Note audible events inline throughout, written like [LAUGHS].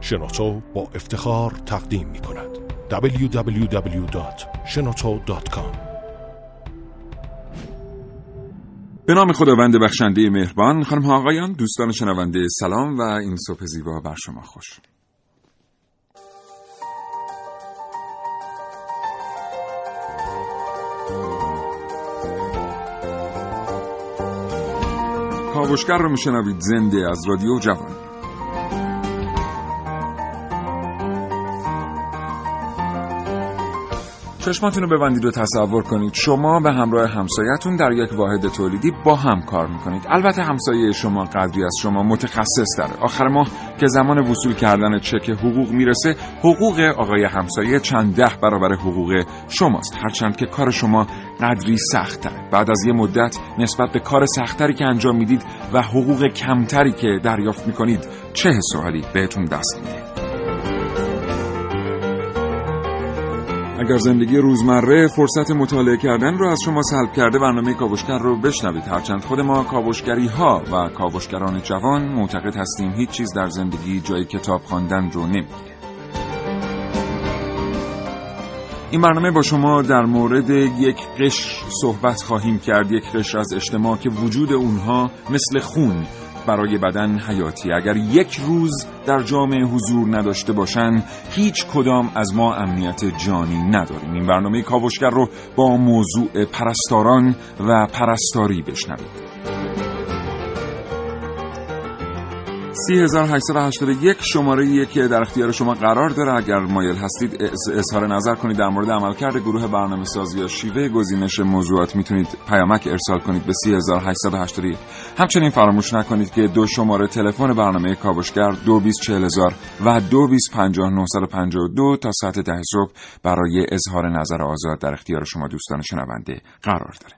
شنوتو با افتخار تقدیم می کند. www.shenoto.com به نام خداوند بخشنده مهربان خانم ها آقایان دوستان شنونده سلام و این صبح زیبا بر شما خوش. کاوشگر رو میشنوید زنده از رادیو جوان. چشماتون رو ببندید و تصور کنید. شما به همراه همسایتون در یک واحد تولیدی با هم کار می‌کنید. البته همسایه شما قدری از شما متخصص داره آخر ماه که زمان وصول کردن چک حقوق می‌رسه حقوق آقای همسایه چند ده برابر حقوق شماست. هرچند که کار شما قدری سخت داره. بعد از یه مدت نسبت به کار سختتری که انجام می‌دید و حقوق کمتری که دریافت می‌کنید چه حس بهتون دست میده؟ اگر زندگی روزمره فرصت مطالعه کردن رو از شما سلب کرده برنامه کاوشگر رو بشنوید. هرچند خود ما کاوشگری ها و کاوشگران جوان معتقد هستیم هیچ چیز در زندگی جای کتاب خواندن رو نمی‌گیره. این برنامه با شما در مورد یک قش صحبت خواهیم کرد یک قش از اجتماع که وجود اونها مثل خون برای بدن حیاتی. اگر یک روز در جامعه حضور نداشته باشند هیچ کدام از ما امنیت جانی نداریم. این برنامه کاوشگر رو با موضوع پرستاران و پرستاری بشنوید 3881 شماره که در اختیار شما قرار داره. اگر مایل هستید اظهار نظر کنید در مورد عملکرد گروه برنامه سازی یا شیوه گزینش موضوعات می‌تونید پیامک ارسال کنید به 3881 همچنین فراموش نکنید که دو شماره تلفن برنامه کاوشگر 224000 و 225952 تا ساعت ده صبح برای اظهار نظر آزاد در اختیار شما دوستان شنونده قرار داره.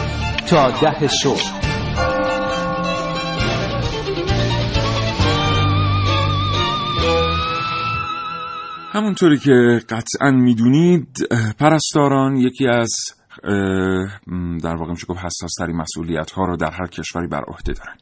تا ده صبح. همونطوری که قطعا می‌دونید پرستاران یکی از در واقع میشه گفت حساس ترین مسئولیت ها رو در هر کشوری بر عهده دارن.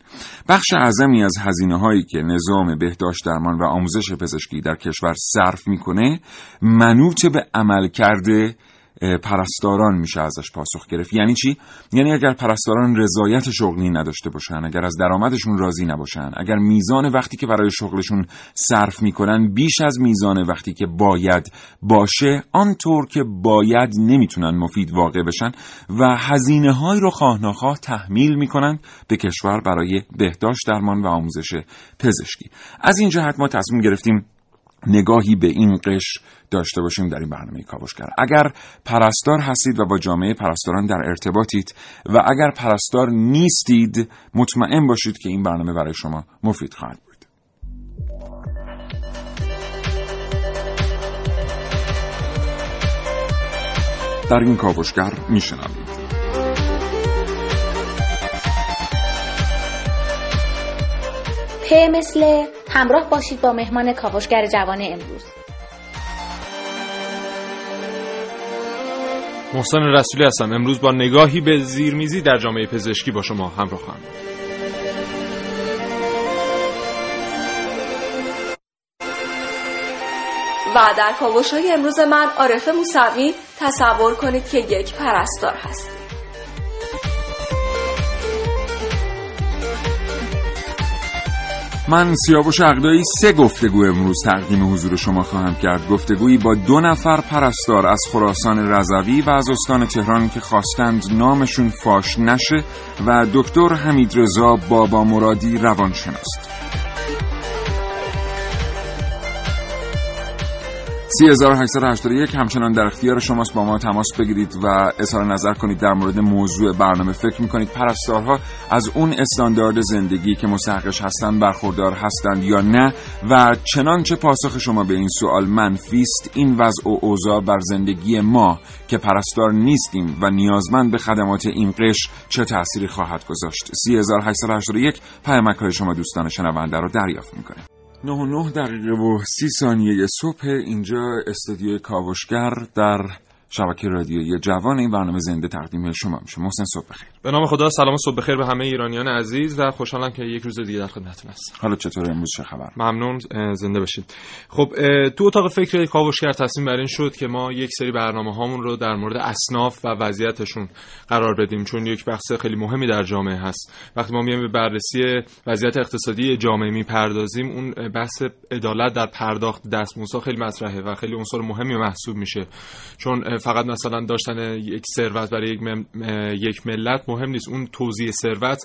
بخش اعظمی از هزینه هایی که نظام بهداشت درمان و آموزش پزشکی در کشور صرف می‌کنه منوط به عمل کرده پرستاران میشه ازش پاسخ گرفت. یعنی چی؟ یعنی اگر پرستاران رضایت شغلی نداشته باشن اگر از درآمدشون راضی نباشن اگر میزان وقتی که برای شغلشون صرف می‌کنن بیش از میزان وقتی که باید باشه آنطور که باید نمی‌تونن مفید واقع بشن و هزینه های رو خواه تحمیل می‌کنن به کشور برای بهداشت درمان و آموزش پزشکی. از این جهت ما تصمیم گرفتیم نگاهی به این قش داشته باشیم در این برنامه کاوشگر. اگر پرستار هستید و با جامعه پرستاران در ارتباطید و اگر پرستار نیستید مطمئن باشید که این برنامه برای شما مفید خواهد بود. در این کاوشگر میشنوید. پ مثل همراه باشید با مهمان کاوشگر جوان امروز. محسن رسولی هستم. امروز با نگاهی به زیرمیزی در جامعه پزشکی با شما همراه خواهم. و در کاوش های امروز من عارف موسوی تصور کنید که یک پرستار هست. من سیاوش عقدایی سه گفتگو امروز تقدیم حضور شما خواهم کرد. گفتگویی با دو نفر پرستار از خراسان رضوی و از استان تهران که خواستند نامشون فاش نشه و دکتر حمید رضا بابا مرادی روانشناست 3881 همچنان در اختیار شماست با ما تماس بگیرید و اظهار نظر کنید در مورد موضوع برنامه. فکر می‌کنید پرستارها از اون استاندارد زندگی که مستحقش هستند برخوردار هستند یا نه؟ و چنانچه پاسخ شما به این سوال منفیست این وضع و اوضاع بر زندگی ما که پرستار نیستیم و نیازمند به خدمات این قش چه تأثیری خواهد گذاشت؟ 3881 پیامک های شما دوستان شنونده رو دریافت می‌کنه 9 و 9 دقیقه و 30 ثانیه صبح اینجا استودیوی کاوشگر در شبکه رادیویی جوان این برنامه زنده تقدیم شما میشه. محسن صبح بخیر. به نام خدا سلام صبح بخیر به همه ایرانیان عزیز و خوشحالم که یک روز دیگه در خدمتتون هستم. حالا چطور امروز چه خبر؟ ممنون زنده باشید. خب تو اتاق فکر کاوشگر تصمیم بر این شد که ما یک سری برنامه هامون رو در مورد اسناف و وضعیتشون قرار بدیم چون یک بحث خیلی مهمی در جامعه هست. وقتی ما میایم به بررسی وضعیت اقتصادی جامعه می‌پردازیم اون بحث عدالت در پرداخت دستمزدها خیلی مطرحه و خیلی عنصر مهمی محسوب میشه. چون فقط مثلا داشتن یک ثروت برای یک, مم- یک ملت مهم نیست اون توزیع ثروت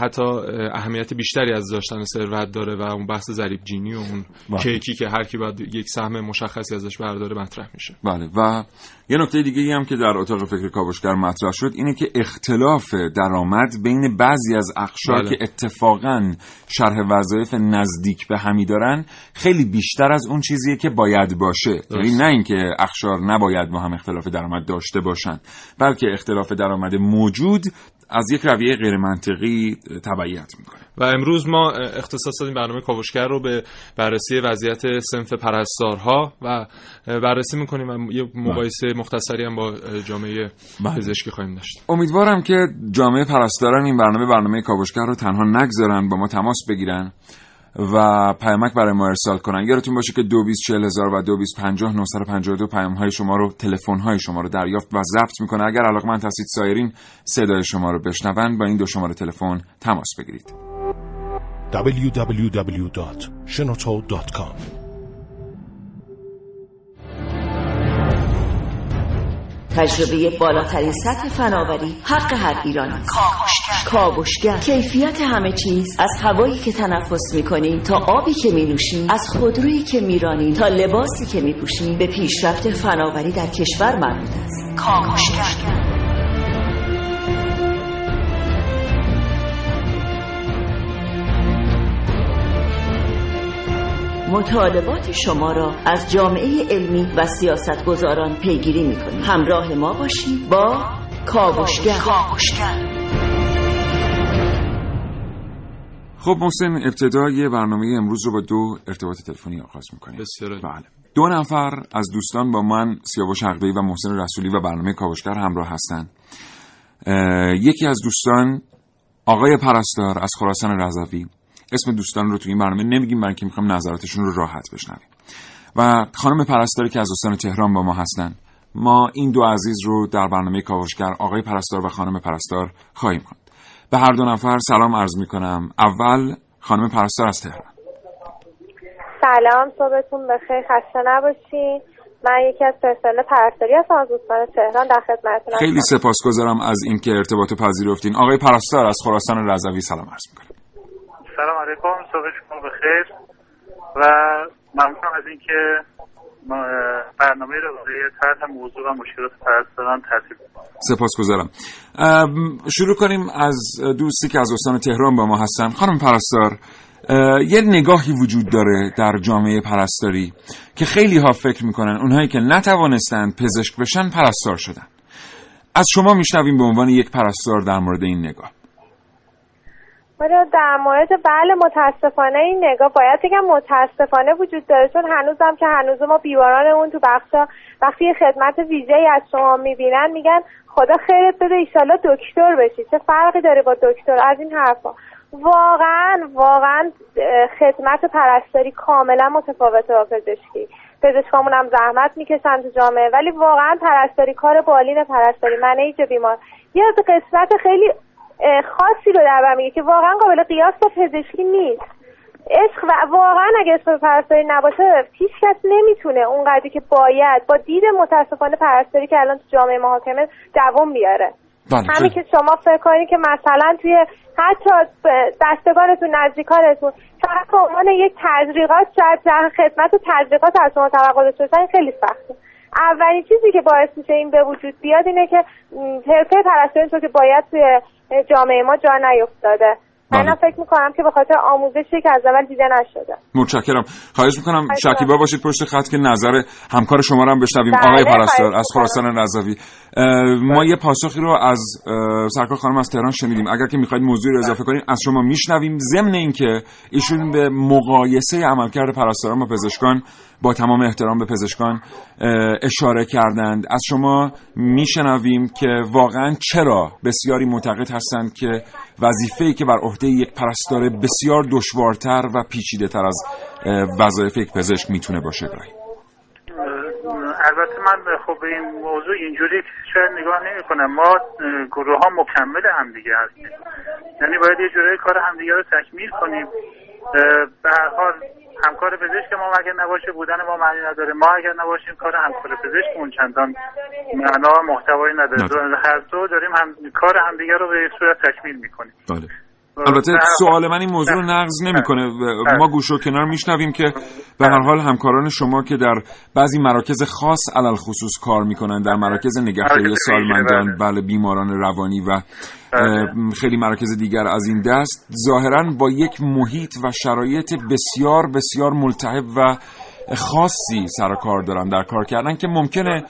حتی اه، اهمیت بیشتری از داشتن ثروت داره و اون بحث ضریب جینی و اون بله. کیکی که هر کی باید یک سهم مشخصی ازش برداره مطرح میشه بله و یه نکته دیگه هم که در اتاق فکر کاوشگر مطرح شد اینه که اختلاف درآمد بین بعضی از اقشار بله. که اتفاقا شرح وظایف نزدیک به همی دارن خیلی بیشتر از اون چیزیه که باید باشه یعنی نه اینکه اقشار نباید با هم اختلاف درآمد داشته باشن بلکه اختلاف درآمد موجود از یک رویه غیر منطقی تبعیت می‌کنه. و امروز ما اختصاص دادیم برنامه کاوشگر رو به بررسی وضعیت سنف پرستارها و بررسی می‌کنیم. و یه مقایسه مختصری هم با جامعه بله. پزشکی خواهیم داشت. امیدوارم که جامعه پرستاران این برنامه برنامه کاوشگر رو تنها نگذارن با ما تماس بگیرن و پیامک برای ما ارسال کنن. یادتون باشه که 224000 و 2250 پیام های شما رو تلفن های شما رو دریافت و ضبط می‌کنه. اگر علاقمند هستید سایرین صدای شما رو بشنون با این دو شماره تلفن تماس بگیرید. www.shenoto.com تجربه بالاترین سطح فناوری حق هر ایرانی کاوشگر. کاوشگر. کیفیت همه چیز. از هوایی که تنفس می‌کنیم تا آبی که مینوشیم از خودرویی که میرانیم تا لباسی که میپوشیم به پیشرفت فناوری در کشور مربوط است. کاوشگر. مطالبات شما را از جامعه علمی و سیاستگزاران پیگیری می‌کنیم. همراه ما باشید با کاوشگر. خب محسن ابتدای برنامه امروز رو با دو ارتباط تلفنی آغاز می‌کنیم. بسیار عالی. بله. دو نفر از دوستان با من سیاوش حقدهی و محسن رسولی و برنامه کاوشگر همراه هستند. یکی از دوستان آقای پرستار از خراسان رضوی. اسم دوستان رو تو این برنامه نمیگیم برای اینکه می‌خوایم نظراتشون رو راحت بشنویم. و خانم پرستاری که از استان تهران با ما هستن ما این دو عزیز رو در برنامه کاوشگر آقای پرستار و خانم پرستار خواهیم خواند. به هر دو نفر سلام عرض می‌کنم. اول خانم پرستار از تهران. سلام صبحتون بخیر. خسته نباشین. من یکی از پرسنل پرستاری هستم از استان تهران در خدمتتونم خیلی سپاسگزارم از اینکه ارتباط پذیرفتین. آقای پرستار از خراسان رضوی سلام عرض می‌کنم. سلام علیکم صبح شما بخیر. و ممنونم از اینکه برنامه رو برای طرح موضوع و مشکلات پرستاران ترتیب. سپاسگزارم. شروع کنیم از دوستی که از استان تهران با ما هستن. خانم پرستار یه نگاهی وجود داره در جامعه پرستاری که خیلی ها فکر می‌کنن اونهایی که نتوانستند پزشک بشن پرستار شدن. از شما میشنویم به عنوان یک پرستار در مورد این نگاه. حالا در مورد بله متاسفانه این نگاه باید بگم متاسفانه وجود داره چون هنوزم که هنوز ما بیمارانمون تو بخشا وقتی یه خدمت ویژه از شما می‌بینن میگن خدا خیرت بده ایشالله دکتر بشی. چه فرقی داره با دکتر؟ از این حرفا. واقعا واقعا خدمت پرستاری کاملا متفاوته با پزشکی. پزشکامون هم زحمت می‌کشن تو جامعه ولی واقعا پرستاری کار بالین پرستاری منیج بیمار. یه قسمت خیلی خاصی رو در میگه که واقعا قابل قیاس با پزشکی نیست. عشق و واقعا اگه عشق پرستاری نباشه هیچ کس نمی‌تونه اونقدری که باید با دید متاسفانه پرستاری که الان تو جامعه ما حاکمه دوام بیاره. بله همین که شما فکر کنید که مثلا توی حتی دستگانتون نزدیکانتون فقط به عنوان یک تزریقات شاید در خدمت و تزریقات از شما توقع داشته خیلی سخته. اولین چیزی که باعث میشه این به وجود بیاد اینه که حرفه پرستاری رو که باید توی جامعه ما جا نیفتاده. من فکر می‌کنم که به خاطر آموزشی که از اول دیده نشده. متشکرم. خواهش می‌کنم شکیبا. باشید پشت خط که نظر همکار شما رو هم بشنویم. بله، آقای پرستار از. خراسان رضوی ما یه پاسخی رو از سرکار خانم از تهران شنیدیم. اگر که می‌خواید موضوع رو اضافه کنید از شما میشنویم. ضمن اینکه ایشون به مقایسه عملکرد پرستاران با پزشکان با تمام احترام به پزشکان اشاره کردند. از شما میشنویم که واقعا چرا بسیاری معتقد هستند که وظیفه‌ای که بر عهده یک پرستار بسیار دشوارتر و پیچیده تر از وظایف یک پزشک می‌تونه باشه گاهی البته من خب به این موضوع اینجوری شاید نگاه نمی کنم ما گروه ها مکمل همدیگه هستیم. یعنی باید یه جورایی کار همدیگه رو تکمیل کنیم. به هر حال همکار پزشک ما اگر نباشه بودن ما معنی نداره. ما اگر نباشیم کار همکار پزشکمون چندان معنا محتوایی نداره. نداره. هر دو داریم هم کار همدیگه رو به صورت تکمیل می‌کنیم. بله. البته سوال من این موضوع رو نقض نمی‌کنه. ما گوش و کنار میشنویم که به هر حال همکاران شما که در بعضی مراکز خاص علل خصوص کار می‌کنن در مراکز نگهداری سالمندان ویژه، بله بیماران روانی و بله. خیلی مراکز دیگر از این دست ظاهرا با یک محیط و شرایط بسیار بسیار ملتهب و خاصی سر و کار دارن در کار کردن که ممکنه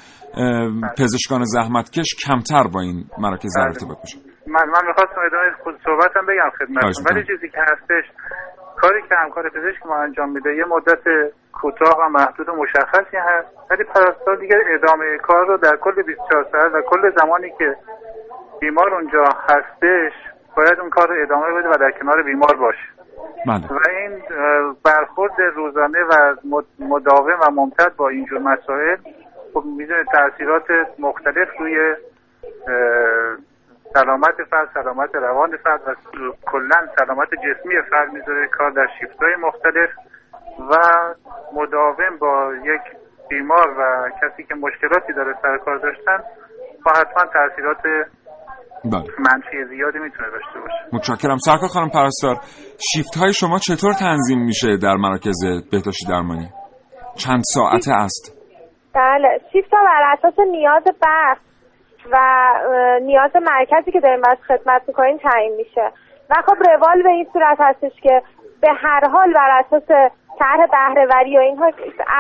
پزشکان زحمتکش کمتر با این مراکز در بله. ارتباط باشن. من من می‌خواستم ادامه خود صحبتم بگم خدمتتون. ولی چیزی که هستش کاری که همکار پزشک ما انجام میده یه مدت کوتاه و محدود و مشخصی هست ولی پرستار دیگه ادامه کار رو در کل 24 ساعت و کل زمانی که بیمار اونجا هستش باید اون کار رو ادامه بده و در کنار بیمار باشه. بله. و این برخورد روزانه و مد- مداوم و ممتد با اینجور مسائل خب می‌دونه تاثیرات مختلف روی سلامت فرد سلامت روان فرد و کلا سلامت جسمی فرد می‌ذاره. کار در شیفت های مختلف و مداوم با یک بیمار و کسی که مشکلاتی داره سر کار داشتن با حتما تاثیرات بله. منفی زیادی می‌تونه داشته باشه. متشکرم. سرکار خانم پرستار شیفت های شما چطور تنظیم میشه در مراکز بهداشتی درمانی؟ چند ساعته است؟ بله. شیفت ها بر اساس نیاز بخش و نیاز مرکزی که داریم باید خدمت می‌کنیم تعیین میشه. و خب روال به این صورت هستش که به هر حال بر اساس طرح بهرهوری و اینها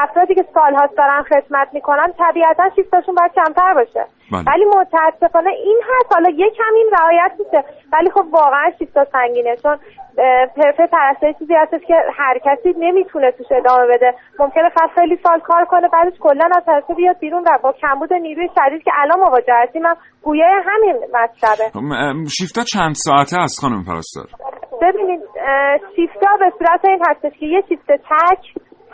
افرادی که سالهاست دارن خدمت می‌کنن طبیعتا شیفتاشون باید کمتر باشه. بله. ولی متاسفانه این هست. حالا یک همین رعایت میشه ولی خب واقعا شیفتا سنگینه. چون پرفه پرستاری چیزی هستش که هر کسی نمی‌تونه توش ادامه بده. ممکنه فقط خیلی سال کار کنه بعدش کلا از پرسه بیاد بیرون و با کمبود نیروی شدید که الان مواجه هستیم هم گویای همین مطلبه. شیفت ها چند ساعته است خانم پرستار؟ ببینید شیفتا به صورت این هستش که یه شیفت تک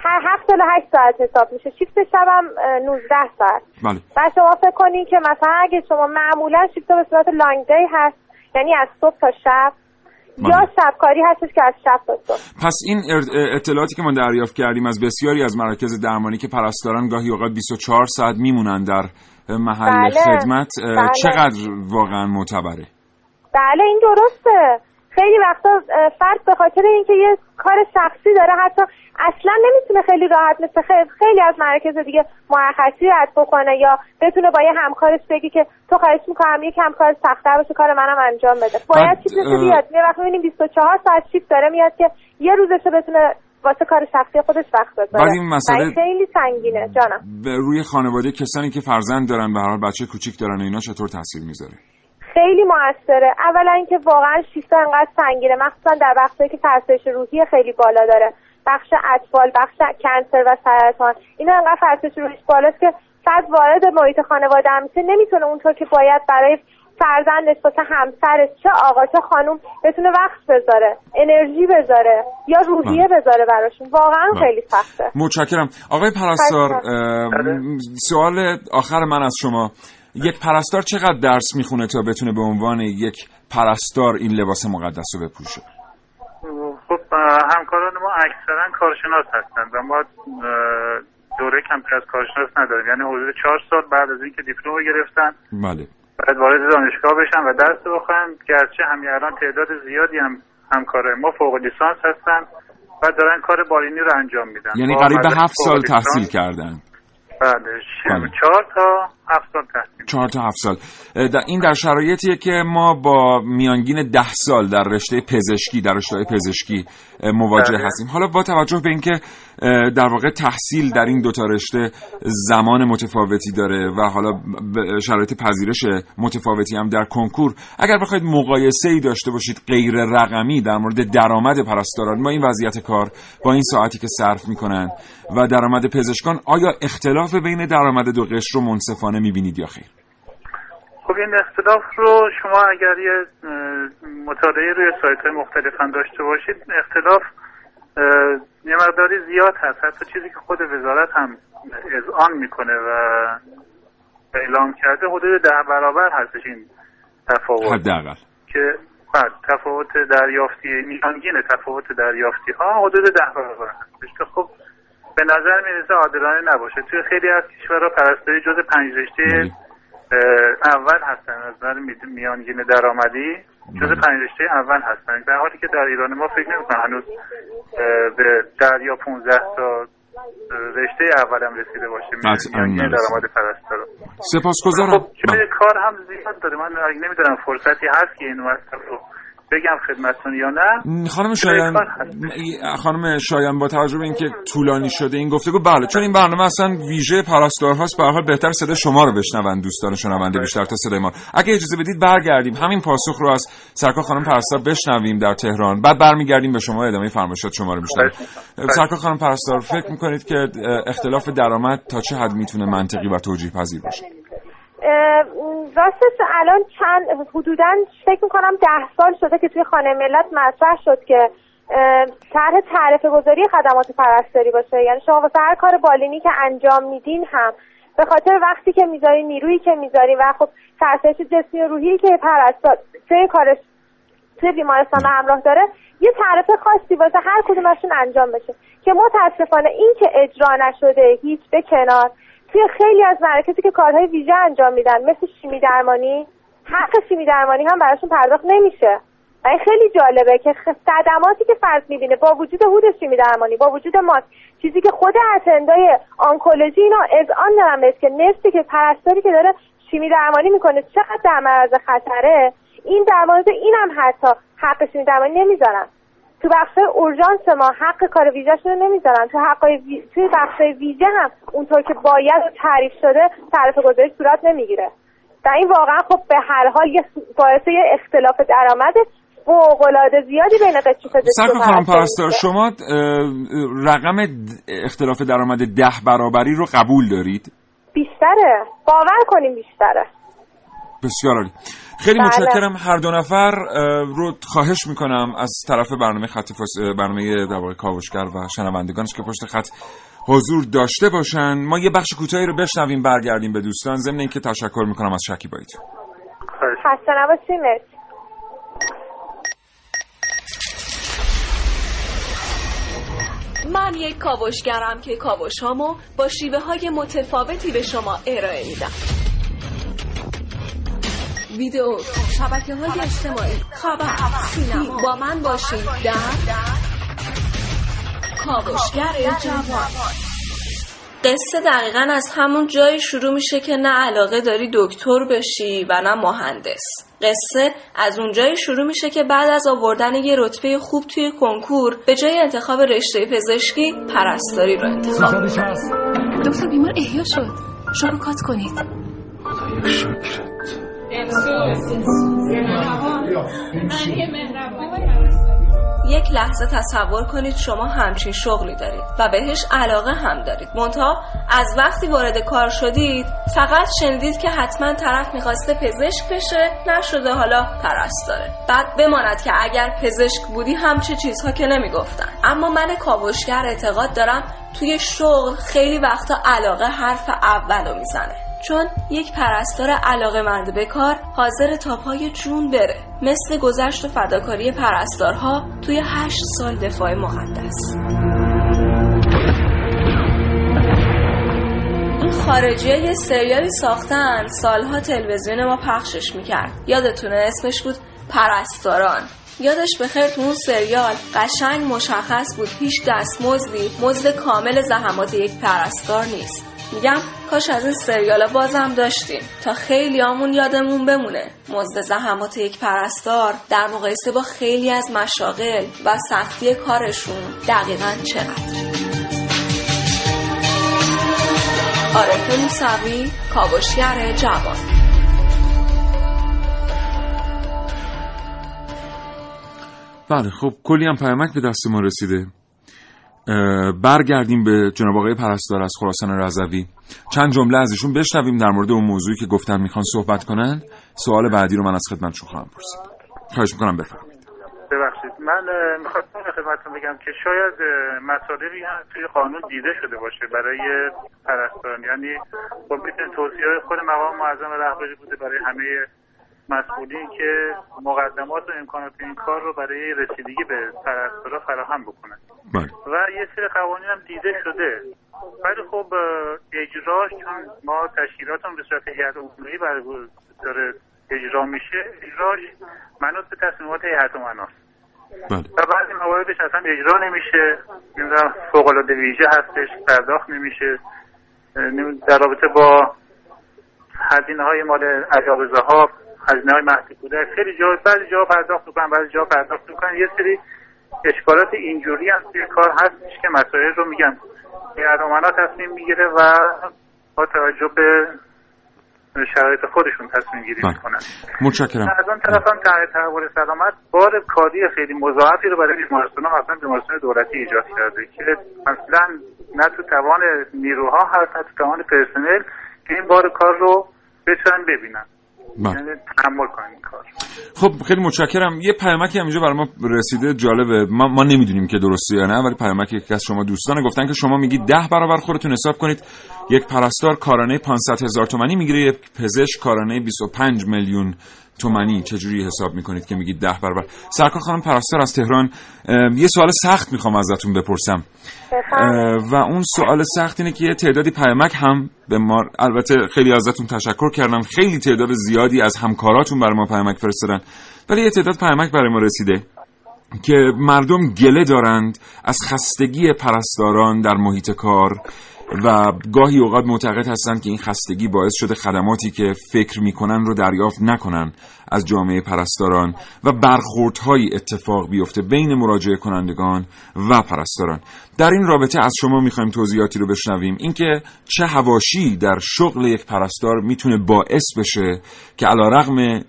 هر هفت تا هشت ساعت حساب میشه شیفت شب هم اه، 19 ساعت بله و شما فکر کنین که مثلا اگه شما معمولا شیفتا به صورت لانگ دی هست یعنی از صبح تا شب بله. یا شبکاری هستش که از شب تا صبح پس این اطلاعاتی که ما دریافت کردیم از بسیاری از مراکز درمانی که پرستاران گاهی اوقات 24 ساعت میمونن در محل بله. خدمت بله. چقدر واقعا معتبره بله این درسته خیلی وقتا فرد به خاطر اینکه یه کار شخصی داره حتی اصلا نمی‌تونه خیلی راحت مثل خیلی, از مراکز دیگه مرخصی رد بکنه یا بتونه با یه همکارش بگی که تو خواهش می‌کنم یکم کار سختتر باشه کار منم انجام بده. باید بعد، چیز مثل اه، بیاد. یه وقت می‌بینیم 24 ساعت شیفت داره میاد که یه روزش رو بتونه واسه کار شخصی خودش وقت بذاره. بعد این مسئله- خیلی سنگینه. جانم. به روی خانواده کسانی که فرزند دارن به هر حال بچه کوچیک دارن و اینا چطور تاثیر می‌ذاره؟ خیلی موثره. اولا اینکه واقعا شیفتا انقدر سنگینه. مخصوصا در بخشی که فرسایش روحی خیلی بالا داره. بخش اطفال بخش کنسر و سرطان. اینا انقدر فرسایش روحیش بالاست که فرد وارد محیط خانواده هم میشه. نمی‌تونه اونطور که باید برای فرزندش واسه همسرش چه آقا چه خانوم بتونه وقت بذاره انرژی بذاره یا روحیه بذاره براشون. واقعا بله. خیلی سخته. متشکرم. آقای پرستار سوال آخر من از شما. یک پرستار چقدر درس می‌خونه تا بتونه به عنوان یک پرستار این لباس مقدس رو بپوشه؟ خب همکاران ما اکثرا کارشناس هستند و ما دوره کمتر از کارشناس نداریم. یعنی حدود چهار سال بعد از اینکه دیپلم رو گرفتن بله. باید وارد دانشگاه بشن و درس بخونن. گرچه همین الان تعداد زیادی هم همکارای ما فوق لیسانس هستن و دارن کار بالینی رو انجام میدن. یعنی قریب به هفت سال. تحصیل کردن. بله بله. چهار تا هفت سال تحصیل چهار تا هفت سال. در این در شرایطیه که ما با میانگین ده سال در رشته پزشکی در رشته پزشکی مواجه بله. هستیم. حالا با توجه به اینکه در واقع تحصیل در این دوتا رشته زمان متفاوتی داره و حالا شرایط پذیرش متفاوتی هم در کنکور اگر بخواید مقایسه ای داشته باشید غیر رقمی در مورد درآمد پرستاران ما این وضعیت کار با این ساعتی که صرف می‌کنن و درآمد پزشکان آیا اختلاف بین درآمد دو قشر رو منصفانه می‌بینید یا خیر؟ خب این اختلاف رو شما اگر یه مطالعه روی سایت های مختلف هم داشته باشید اختلاف یه مقداری زیاد هست. حتی چیزی که خود وزارت هم اذعان می‌کنه و اعلام کرده حدود ده برابر هستش این تفاوت. حداقل. که بله تفاوت دریافتی میانگین تفاوت دریافتی ها حدود ده برابر هستش. که خب به نظر می‌رسه عادلانه نباشه. توی خیلی از کشورها پرستاری جز پنج رشته بله. اول هستن. از نظر می- میانگین درآمدی جز بله. پنج رشته اول هستن. در حالی که در ایران ما فکر نمی‌کنم هنوز به در یا 15 تا رشته اول هم رسیده باشه نرسیده. درآمد پرستارا. سپاسگزارم. خب جای کار هم زیاد داره. من نمی‌دونم فرصتی هست که این مطلب رو بگم خدمتتون یا نه؟ خانم شایان. خانم شایان با توجه به اینکه طولانی شده این گفتگو بله چون این برنامه اصلا ویژه پرستارهاست به هر حال بهتر صدای شما رو بشنون دوستان شنونده بیشتر تا صدای ما. اگه اجازه بدید برگردیم. همین پاسخ رو از سرکار خانم پرستار بشنویم در تهران. بعد برمیگردیم به شما ادامه فرمایشات شما رو بشنویم بله. سرکار خانم پرستار فکر می‌کنید که اختلاف درآمد تا چه حد می‌تونه منطقی و توجیه پذیر باشه؟ راستش الان چند حدودا فکر می‌کنم ده سال شده که توی خانه ملت مطرح شد که طرح تعرفه گذاری خدمات پرستاری باشه. یعنی شما واسه هر کار بالینی که انجام میدین هم. به خاطر وقتی که می‌ذاری نیرویی که می‌ذاری و خب فرسایش جسمی و روحی که پرستار توی کارش توی بیمارستان همراه داره یه تعرفه خاصی واسه هر کدومشون انجام بشه. که متاسفانه این که اجرا نشده هیچ به کنار توی خیلی از مراکزی که کارهای ویژه انجام میدن مثل شیمی درمانی حق شیمی درمانی هم براشون پرداخت نمیشه. و این خیلی جالبه که صدماتی که فرد می‌بینه با وجود هود شیمی درمانی با وجود ماست چیزی که خود اتندای آنکولوژی اینا اذعان دارن بهش که نصفی که پرستاری که داره شیمی درمانی می‌کنه چقدر در معرض خطره این در مورد اینم حتی حق شیمی درمانی نمی‌ذارن. تو بخش اورژانس ما حق کار ویژهشون رو نمی‌ذارن. تو حقای وی... توی بخش ویژه هم اونطور که باید و تعریف شده تعرفه گذاری صورت نمی‌گیره. و این واقعا خب به هر حال یه باعث یه اختلاف درآمد فوق‌العاده زیادی بین قشر پزشکی خانم پرستار. شما رقم اختلاف درآمد ده برابری رو قبول دارید؟ بیشتره. باور کنیم بیشتره. بسیار عالی خیلی بله. متشکرم هر دو نفر رو خواهش می‌کنم از طرف برنامه خط. اه، برنامه واقع کاوشگر و شنوندگانش که پشت خط حضور داشته باشن ما یه بخش کوتاهی رو بشنویم برگردیم به دوستان ضمن اینکه تشکر می‌کنم از شکیباییتون خسته نباشید. من یک کاوشگرم که کاوشهامو با شیوه های متفاوتی به شما ارائه میدم ویدیو شبکه های اجتماعی خبر سینما. با من باشید در کاوشگر جوان. قصه دقیقا از همون جایی شروع میشه که نه علاقه داری دکتر بشی و نه مهندس. قصه از اون جایی شروع میشه که بعد از آوردن یه رتبه خوب توی کنکور به جای انتخاب رشته پزشکی پرستاری رو انتخاب دکتر بیمار احیا شد. کات کنید. یک لحظه تصور کنید شما همچین شغلی دارید و بهش علاقه هم دارید منتها از وقتی وارد کار شدید فقط شنیدید که حتما طرف می‌خواسته پزشک بشه نشده حالا پرستاره بعد بماند که اگر پزشک بودی هم چه چیزها که نمی‌گفتن اما من کاوشگر اعتقاد دارم توی شغل خیلی وقتا علاقه حرف اولو می‌زنه چون یک پرستار علاقه مند به کار حاضر تا پای جون بره. مثل گذشت و فداکاری پرستارها توی هشت سال دفاع مقدس. خارجی یه سریالی ساختن. سالها تلویزیون ما پخشش می‌کرد. یادتونه اسمش بود پرستاران. یادش بخیر تو اون سریال قشنگ مشخص بود. هیچ دستمزدی مزد کامل زحمات یک پرستار نیست. میگم کاش از این سریالا بازم داشتیم. تا خیلی آمون یادمون بمونه. مزد زحمات یک پرستار در مقایسه با خیلی از مشاغل و سختی کارشون دقیقا چقدر؟ عارف موسوی کاوشگر جوان. بله خب کلی هم پیامک به دست ما رسیده. برگردیم به جناب آقای پرستار از خراسان رضوی. چند جمله از ایشون بشنویم در مورد اون موضوعی که گفتن می‌خوان صحبت کنن. سوال بعدی رو من از خدمتشون خواهم پرسید. خواهش می‌کنم بفرمایید. ببخشید. من می‌خواستم خدمتتون بگم که شاید مسائلی هم توی قانون دیده شده باشه برای پرستاران یعنی خب توصیه های خود مقام معظم رهبری بوده برای همه مسئولین که مقدمات و امکانات این کار رو برای رسیدگی به پرستارا فراهم بکنن بله. و یه سری قوانین هم دیده شده. ولی خب اجراش چون ما تشکیلاتمون به صورت هیئت عمومی برای داره اجرا میشه اجراش منوط به تصمیمات هیئت امناست بله. و بعضی مواردش اصلا اجرا نمیشه. نمی‌دونم فوق العاده ویژه هستش پرداخت نمیشه. در رابطه با هزینه های مال عجاب زهاب هزینه های مهدی کودک خیلی جا بعضی جا پرداخت می‌کنن بعضی جا پرداخت می‌کنن. یه سری اشکالات اینجوری هم توی کار هستش که مسائل رو میگم ارامنا تصمیم می‌گیره و با توجه به شرایط خودشون تصمیم گیری بله. می‌کنن. متشکرم. از اون طرف هم تحول سلامت. بار کاری خیلی مضاعفی رو برای بیمارستان ها اصلا بیمارستان دولتی ایجاد کرده که اصلا نه تو توان نیروها هست نه تو توان پرسنل که این بار کار رو بتونن ببینن. تحمل کنن این کار. خب خیلی متشکرم. یه پیامکی هم اینجا برای ما رسیده جالبه. ما, ما نمی‌دونیم که درسته یا نه ولی پیامک یکی از شما دوستان گفتن که شما میگید ده برابر خودتون حساب کنید. یک پرستار کارانه 500 هزار تومانی می‌گیره یک پزشک کارانه 25 میلیون تومانی چجوری حساب می‌کنید که میگید ده برابر؟ سرکار خانم پرستار از تهران یه سوال سخت می‌خوام ازتون بپرسم. و اون سوال سخت اینه که یه تعدادی پیامک هم به ما البته خیلی ازتون تشکر کردم خیلی تعداد زیادی از همکاراتون برای ما پیامک فرستادن ولی یه تعداد پیامک برای ما رسیده که مردم گله دارند از خستگی پرستاران در محیط کار. و گاهی اوقات معتقد هستند که این خستگی باعث شده خدماتی که فکر می‌کنن رو دریافت نکنن از جامعه پرستاران و برخوردهایی اتفاق بیفته بین مراجعه کنندگان و پرستاران. در این رابطه از شما می‌خوایم توضیحاتی رو بشنویم. اینکه چه هواشی در شغل یک پرستار می‌تونه باعث بشه که علا رغم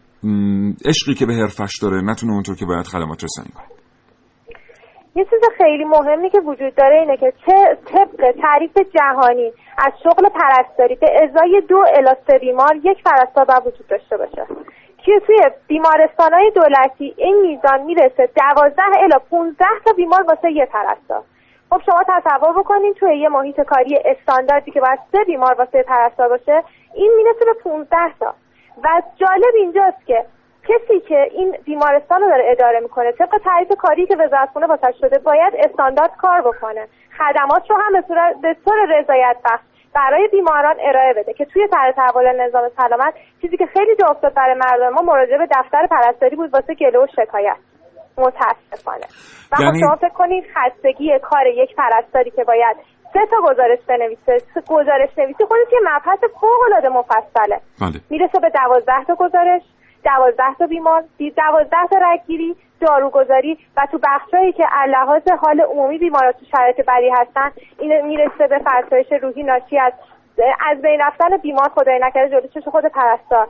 عشقی که به حرفش داره نتونه اونطور که باید خدمات رسانی کنه. یه چیز خیلی مهمی که وجود داره اینه که چه طبق تعریف جهانی از شغل پرستاری به ازای دو سه بیمار یک پرستار باید وجود داشته باشه. که توی بیمارستان های دولتی این میزان می‌رسه دوازده الی 15 تا بیمار واسه یه پرستار. خب شما تصور بکنین توی یه محیط کاری استانداردی که باید سه بیمار واسه پرستار باشه این می‌رسه به 15 تا. و جالب اینجاست که کسی که این بیمارستان رو داره اداره می‌کنه طبق تعریف کاری که وزارت خونه واسش شده باید استاندارد کار بکنه. خدمات رو هم به طور رضایت بخش برای بیماران ارائه بده که توی طرح تحول نظام سلامت چیزی که خیلی جا افتاد برای مردم ما مراجعه به دفتر پرستاری بود واسه گله و شکایت. متاسفانه. و یعنی- شما فکر کنید خستگی کار یک پرستاری که باید سه تا گزارش بنویسه گزارش نویسی خودش یه مبحث فوق العاده مفصله. بله. می‌رسه به دوازده تا گزارش. دوازده تا بیمار دوازده تا رگگیری داروگذاری و تو بخشهایی که لحاظ حال عمومی بیمارا تو شرایط بدی هستن این می‌رسه به فرسایش روحی ناشی از از بین رفتن بیمار خدای نکرده جلوی چش خود پرستار.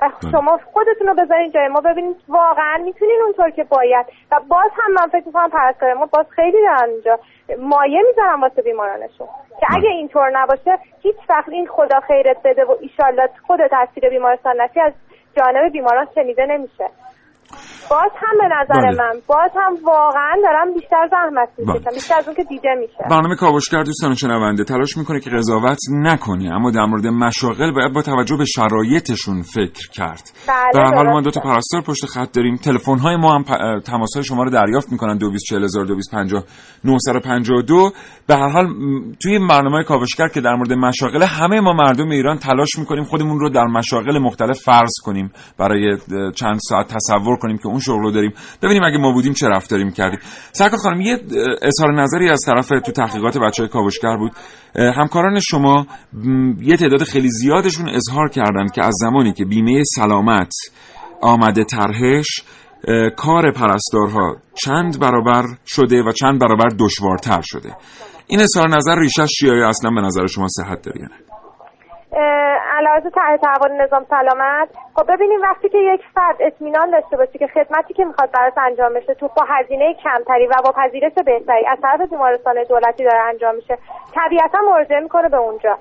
و شما خودتون رو بذارین جای ما ببینید واقعا می‌تونین اونطور که باید. و باز هم من فکر می‌کنم پرستار ما باز خیلی دارن اینجا مایه می‌ذارن واسه بیمارانشون. که اگه اینطور نباشه هیچ وقت این خدا خیرت بده و ایشالله خود تاثیر بیمارستان نشی از جانب بیماران شنیده نمیشه. باز هم به نظر بله. من باز هم واقعا دارم بیشتر زحمت می‌کشم بیشتر از اون که دیده میشه برنامه کاوشگر دوستان شنونده تلاش می‌کنه که قضاوت نکنه اما در مورد مشاغل باید با توجه به شرایطشون فکر کرد. بله، در حال ما دو. تا پرستار پشت خط داریم. تلفن های ما هم تماس های شما رو دریافت می‌کنن 224000 به هر حال توی برنامه کاوشگر که در مورد مشاغل همه ما مردم ایران تلاش می‌کنیم خودمون رو در مشاغل مختلف فرض کنیم. برای چند ساعت تصور کنیم که اون شغل رو داریم. ببینیم اگه ما بودیم چه رفتاری می‌کردیم سرکار خانم یه اظهار نظری از طرف تو تحقیقات بچه کاوشگر بود. همکاران شما یه تعداد خیلی زیادشون اظهار کردن که از زمانی که بیمه سلامت آمده طرحش کار پرستارها چند برابر شده و چند برابر دشوارتر شده. این اظهار نظر ریشش چیه؟ اصلا به نظر شما صحت داره علاوه تحت تعاون نظام سلامت. خب ببینیم وقتی که یک فرد اطمینان داشته باشه که خدمتی که می‌خواد براش انجام بشه تو با هزینه کمتری و با پذیرش بهتری از طرف بیمارستان دولتی داره انجام میشه طبیعتا مراجعه می‌کنه به اونجا.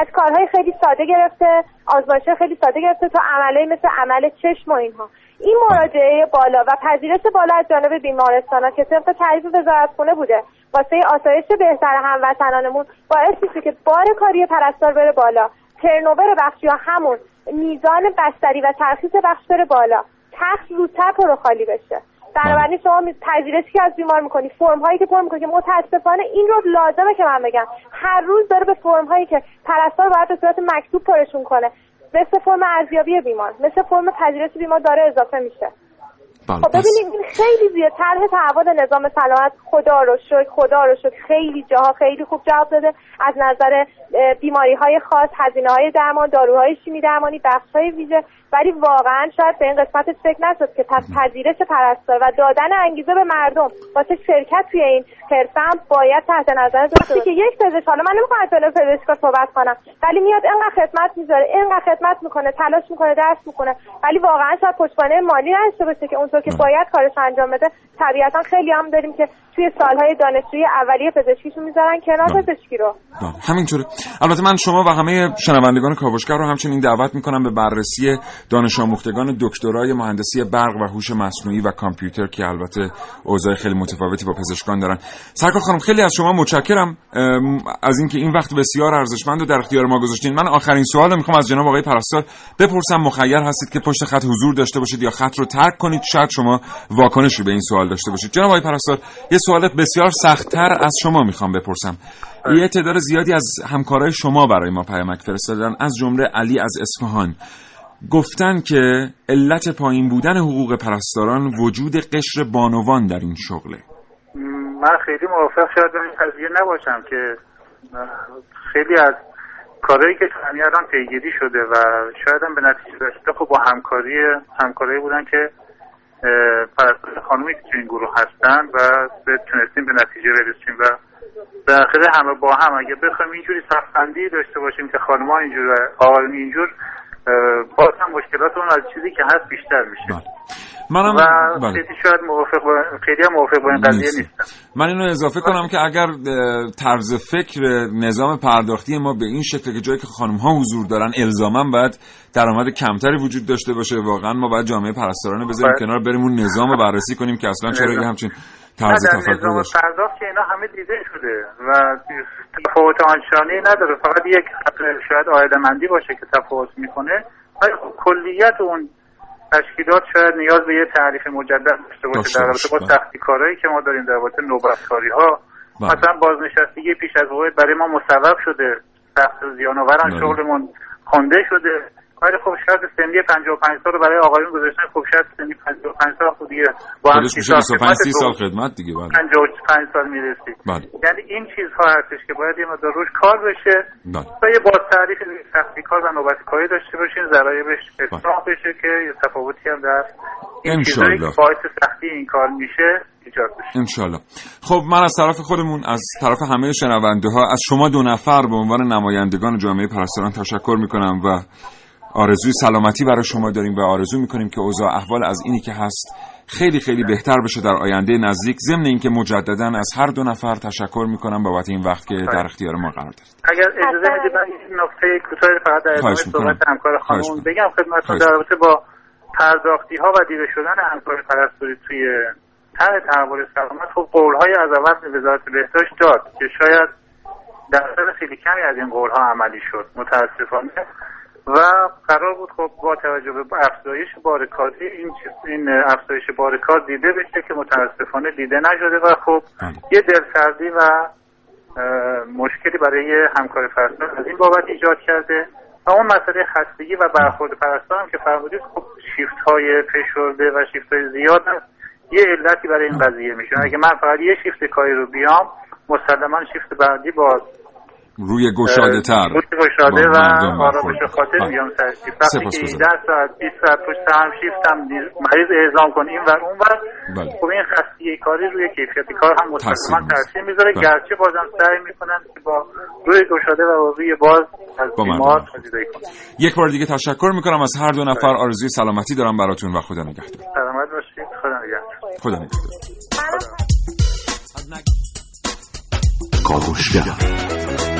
از کارهای خیلی ساده گرفته آزمایش خیلی ساده گرفته تا عمله مثل عمل چشم و اینها. این مراجعه بالا و پذیرش بالا از جانب بیمارستان ها که طبق تعریف وزارت خونه بوده واسه آسایش بهتر هموطنانمون باعث میشه که بار کاری پرستار بره بالا. ترنوور بخشی یا همون میزان بستری و ترخیص بخش بره بالا. تخت زودتر پرو خالی بشه. بنابراین شما پذیرشی که از بیمار می‌کنی فرم هایی که پر می‌کنی که متاسفانه این رو لازمه که من بگم. هر روز داره به فرم هایی که پرستار باید به صورت مکتوب پرشون کنه. مثل فرم ارزیابی بیمار مثل فرم پذیرش بیمار داره اضافه میشه. بله، خب ببینید این خیلی زیاد. طرح تعهد نظام سلامت خدا رو شکر خدا رو شکر. خیلی جاها خیلی خوب جواب داده. از نظر بیماری های خاص هزینه های درمان داروهای شیمی درمانی بخش های ویژه. ولی واقعا شاید به این قسمت فکر نشد که پذیرش پرستار و دادن انگیزه به مردم واسه شرکت توی این حرفه باید تحت نظر داشته که یک پزشک حالا من نمی‌خوام از پزشکا صحبت کنم ولی میاد اینقدر خدمت می‌ذاره اینقدر خدمت می‌کنه تلاش می‌کنه درس می‌کنه ولی واقعا شاید پشتوانه مالی نداشته باشه که اونطور که باید کارش انجام بده. طبیعتا خیلی هم داریم که توی سالهای دانشجویی اولیه پزشکیشون می‌ذارن کنار پزشکی رو. همینطوره. البته من شما و همه شنوندگان کاوشگر رو همچنین دعوت می‌کنم به بررسی دانش آموختگان دکترای مهندسی برق و هوش مصنوعی و کامپیوتر که البته اوضاع خیلی متفاوتی با پزشکان دارن. سرکار خانم خیلی از شما متشکرم. از اینکه این وقت بسیار ارزشمند و در اختیار ما گذاشتین. من آخرین سوال می‌خوام از جناب آقای پرستار بپرسم. مخیر هستید که پشت خط حضور داشته باشید یا خط رو ترک کنید. شاید شما واکنشی به این سوال داشته باشید. جناب آقای پرستار یه سوال بسیار سختتر از شما می‌خوام بپرسم. یه تعداد زیادی از همکارای شما برای ما پیامک فرستادن. از جمله علی از اصفهان. گفتن که علت پایین بودن حقوق پرستاران وجود قشر بانوان در این شغله. من خیلی موافق شاید این قضیه نباشم که خیلی از کارهایی که تو همین الان پیگیری شده و شاید هم به نتیجه رسیده خب با همکاری همکاری بودن که پرستار خانومی که تو این گروه هستن و تونستیم به نتیجه برسیم و به همه با هم اگه بخوایم اینجوری صفحندی داشته باشیم که خانمها اینجور آقایون اینجور باز هم مشکلات اون از چیزی که هست بیشتر میشه بله. منم و بله. خیلی شاید موافق با خیلی هم موافق با این قضیه نیستم من اینو اضافه کنم که اگر طرز فکر نظام پرداختی ما به این شکل که جایی که خانم ها حضور دارن الزاما باید درآمد کمتری وجود داشته باشه واقعا ما باید جامعه پرستارانه بذاریم بله. کنار بریم اون نظام بررسی کنیم که اصلا چرا همچین طرز تفکر پرداخت که اینا همه دیده شده و تفاوت آنچانی نداره. فقط یک شاید آیدمندی باشه که تفاوت می‌کنه. ولی خب کلیت اون تشکیلات شاید نیاز به یه تعریف مجدد داشته باشه. در رابطه با سختی کارهایی که ما داریم در رابطه نوبتکاری ها بله. مثلا بازنشستگی پیش از وقت برای ما مصوب شده. سخت و زیانآوران بله. شغلمون خونده شده. ولی خب شاید سنی 55 سال رو برای آقایون گذاشتن خب شاید سنی 55 سال خود دیگه. با هم 25 30 سال خدمت دیگه بله. 55 سال می‌رسی. بله. یعنی این چیزها هستش که باید یه مقدار روش کار بشه. بله. و یه باز تعریف سختی کار و نوبتی کاری داشته باشین ذرایبش اصلاح بله. بشه که یه تفاوتی هم در این چیزایی که باعث سختی این کار میشه انشالله خب من از طرف خودمون از طرف همه شنونده ها از شما دو نفر به عنوان نمایندگان جامعه پرستاران تشکر می‌کنم و آرزوی سلامتی برای شما داریم و آرزو می‌کنیم که اوضاع احوال از اینی که هست خیلی خیلی بهتر بشه در آینده نزدیک. ضمن اینکه مجددا از هر دو نفر تشکر می‌کنم بابت این وقت که در اختیار ما قرار دارید اگر اجازه بدید من این نکته کوتاهی فقط در ادامه صحبت همکار خانم بگم خدمتتون در رابطه با پرداختی ها و دیده شدن همکار پرستاری توی طرح تحول سلامت خب قولهای از اول وزارت بهداشت داد که شاید در خیلی کمی از این قولها عملی شد. متاسفانه و قرار بود خب با توجه به افزایش بارکاری این این افزایش بارکار دیده بشه که متاسفانه دیده نشده و خب بله. یه دلسردی و مشکلی برای همکار فرسان از این بابت ایجاد کرده و اون مسئله خستگی و برخورد پرستار هم که فرمودید خب شیفت های فشرده و شیفت های زیاد هم یه علتی برای این قضیه میشه اگه من فقط یه شیفت کاری رو بیام مسلما شیفت بعدی با روی گشاده تر. روی گشاده و آرامش خاطر میام سر شیفت وقتی که 10 ساعت 20 ساعت پشت هم شیفت هم مریض اعزام کنیم این ور اون ور. خب این خستگی کاری روی کیفیت کار هم مسلما تاثیر می‌ذاره. گرچه بازم سعی می‌کنن که با روی گشاده و روی باز از بیمار پذیرایی کنن. یک بار دیگه تشکر می‌کنم. از هر دو نفر آرزوی سلامتی دارم براتون و خدا نگهدار. سلامت باشید. خدا نگهدار. خدا نگهدار. کاوشگر.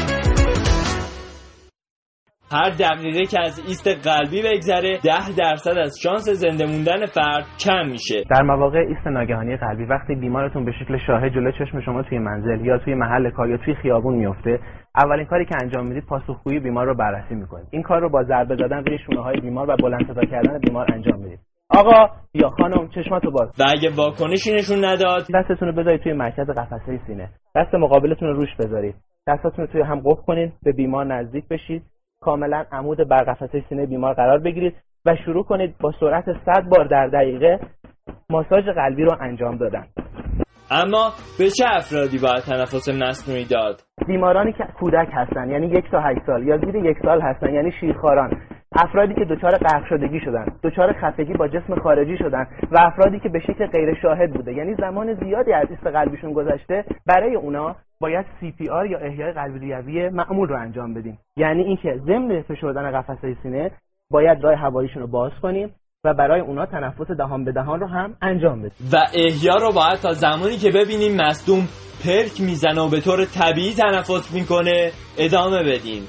هر دقیقه که از ایست قلبی بگذره ده درصد از شانس زنده موندن فرد کم میشه. در مواقع ایست ناگهانی قلبی وقتی بیمارتون به شکل شاهد جلو چشم شما توی منزل یا توی محل کار یا توی خیابون میفته اولین کاری که انجام می‌دید پاسخگویی بیمار رو بررسی می‌کنید. این کار رو با ضربه زدن روی شونه های بیمار و بلند صدا کردن بیمار انجام می‌دید. آقا یا خانم چشماتو باز. و اگه واکنشی نشون نداد؟ دستتون رو بذارید توی مرکز قفسه سینه. دست مقابلتون رو روش بذارید. دستاتون رو توی هم قفل کنید به بیمار نزدیک بشید. کاملا عمود بر قفسه سینه بیمار قرار بگیرید و شروع کنید با سرعت 100 بار در دقیقه ماساژ قلبی رو انجام دادن. اما به چه افرادی باید تنفس مصنوعی داد بیمارانی که کودک هستن یعنی یک تا هشت سال یا زیر یک سال هستن یعنی شیرخواران. افرادی که دچار غرق شدگی شدن دچار خفگی با جسم خارجی شدن و افرادی که به شکل غیر شاهد بوده یعنی زمان زیادی از ایست قلبیشون گذشته برای اونا باید CPR یا احیای قلبی ریوی معمول رو انجام بدیم. یعنی اینکه ضمن فشردن قفسه سینه باید راه هواییشون رو باز کنیم و برای اونا تنفس دهان به دهان رو هم انجام بدیم. و احیا رو باید تا زمانی که ببینیم مصدوم پرک می‌زنه و به طور طبیعی تنفس می‌کنه ادامه بدیم.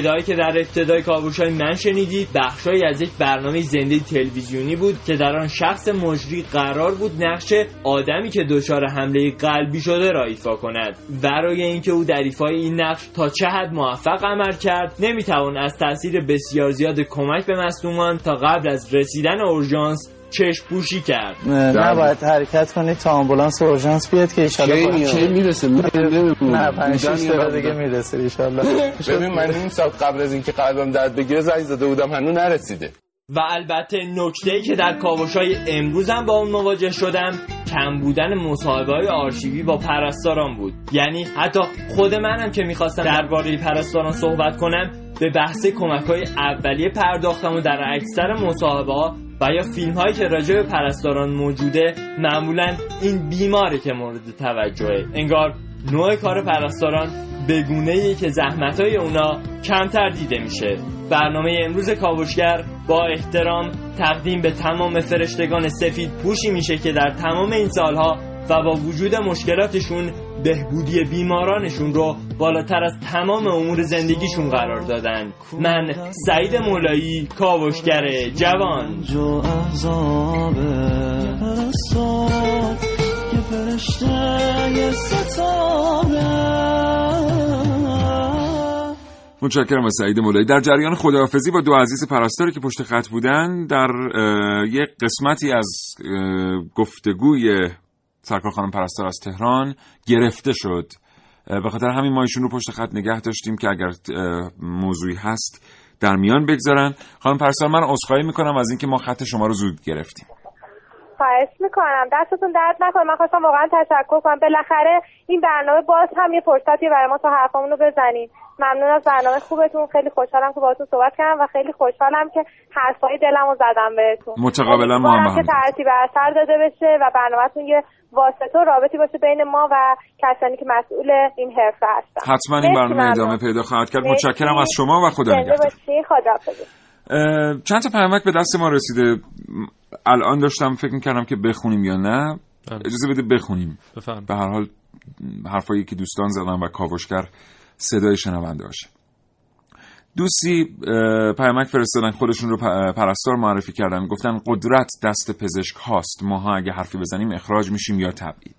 صدایی که در ابتدای کاوش های من شنیدید بخشهایی از یک برنامه زنده تلویزیونی بود که در آن شخص مجری قرار بود نقش آدمی که دچار حمله قلبی شده را ایفا کند. برای اینکه او در ایفای این نقش تا چه حد موفق عمل کرد نمی‌توان از تاثیر بسیار زیاد کمک به مصدومان تا قبل از رسیدن اورژانس چشم پوشی کرد نباید حرکت کنید تا آمبولانس اورژانس بیاد که ان کی می‌رسه؟ نه 5 6 دقیقه دیگه می‌رسه ان [LAUGHS] ببین من این ساعت قبل از اینکه قلبم درد بگیره زنگ زده بودم هنوز نرسیده. و البته نکته ای که در کاوش های امروزم با اون مواجه شدم کم بودن مصاحبه های آرشیوی با پرستاران بود. یعنی حتی خود منم که می‌خواستم درباره پرستاران صحبت کنم به بحث کمک های اولیه پرداختم و در اکثر مصاحبه ها و یا فیلم هایی که راجع به پرستاران موجوده معمولا این بیماره که مورد توجهه. انگار نوع کار پرستاران بگونه ای که زحمت های اونا کمتر دیده میشه. برنامه امروز کاوشگر با احترام تقدیم به تمام فرشتگان سفید پوشی میشه که در تمام این سالها و با وجود مشکلاتشون بهبودی بیمارانشون رو بالاتر از تمام امور زندگیشون قرار دادن. من سعید مولایی کاوشگر جوان. متشکرم از سعید مولایی. در جریان خداحافظی با دو عزیز پرستاری که پشت خط بودن در یک قسمتی از گفتگوی سرکار خانم پرستار از تهران گرفته شد. به خاطر همین ما ایشون رو پشت خط نگه داشتیم که اگر موضوعی هست در میان بگذارن. خانم پرستار من عذرخواهی می‌کنم از اینکه ما خط شما رو زود گرفتیم. خواهش می‌کنم. دستتون درد نکنه. من خواستم واقعا تشکر کنم. بالاخره این برنامه باز هم یه فرصتی برای ما تا حرفمون رو بزنیم ممنون از برنامه خوبتون. خیلی خوشحالم که باهاتون صحبت کردم و خیلی خوشحالم که حرفای دلم رو زدم بهتون. متقابلا ما هم که ترتیب اثر داده بشه و برنامهتون یه واسطه و رابطی باشه بین ما و کسانی که مسئول این حرفه هستن. حتما این برنامه ادامه پیدا خواهد کرد. متشکرم از شما و خدا نگهدار. چند تا پیامک به دست ما رسیده؟ الان داشتم فکر می‌کردم که بخونیم یا نه. اجازه بده بخونیم. بفهم. به هر حال حرفایی که دوستان زدن و کاوشگر صدای شنونده باشه. دوستی پیامک فرستادن خودشون رو پرستار معرفی کردن. گفتن قدرت دست پزشک هاست. ماها اگه حرفی بزنیم اخراج میشیم یا تبعید.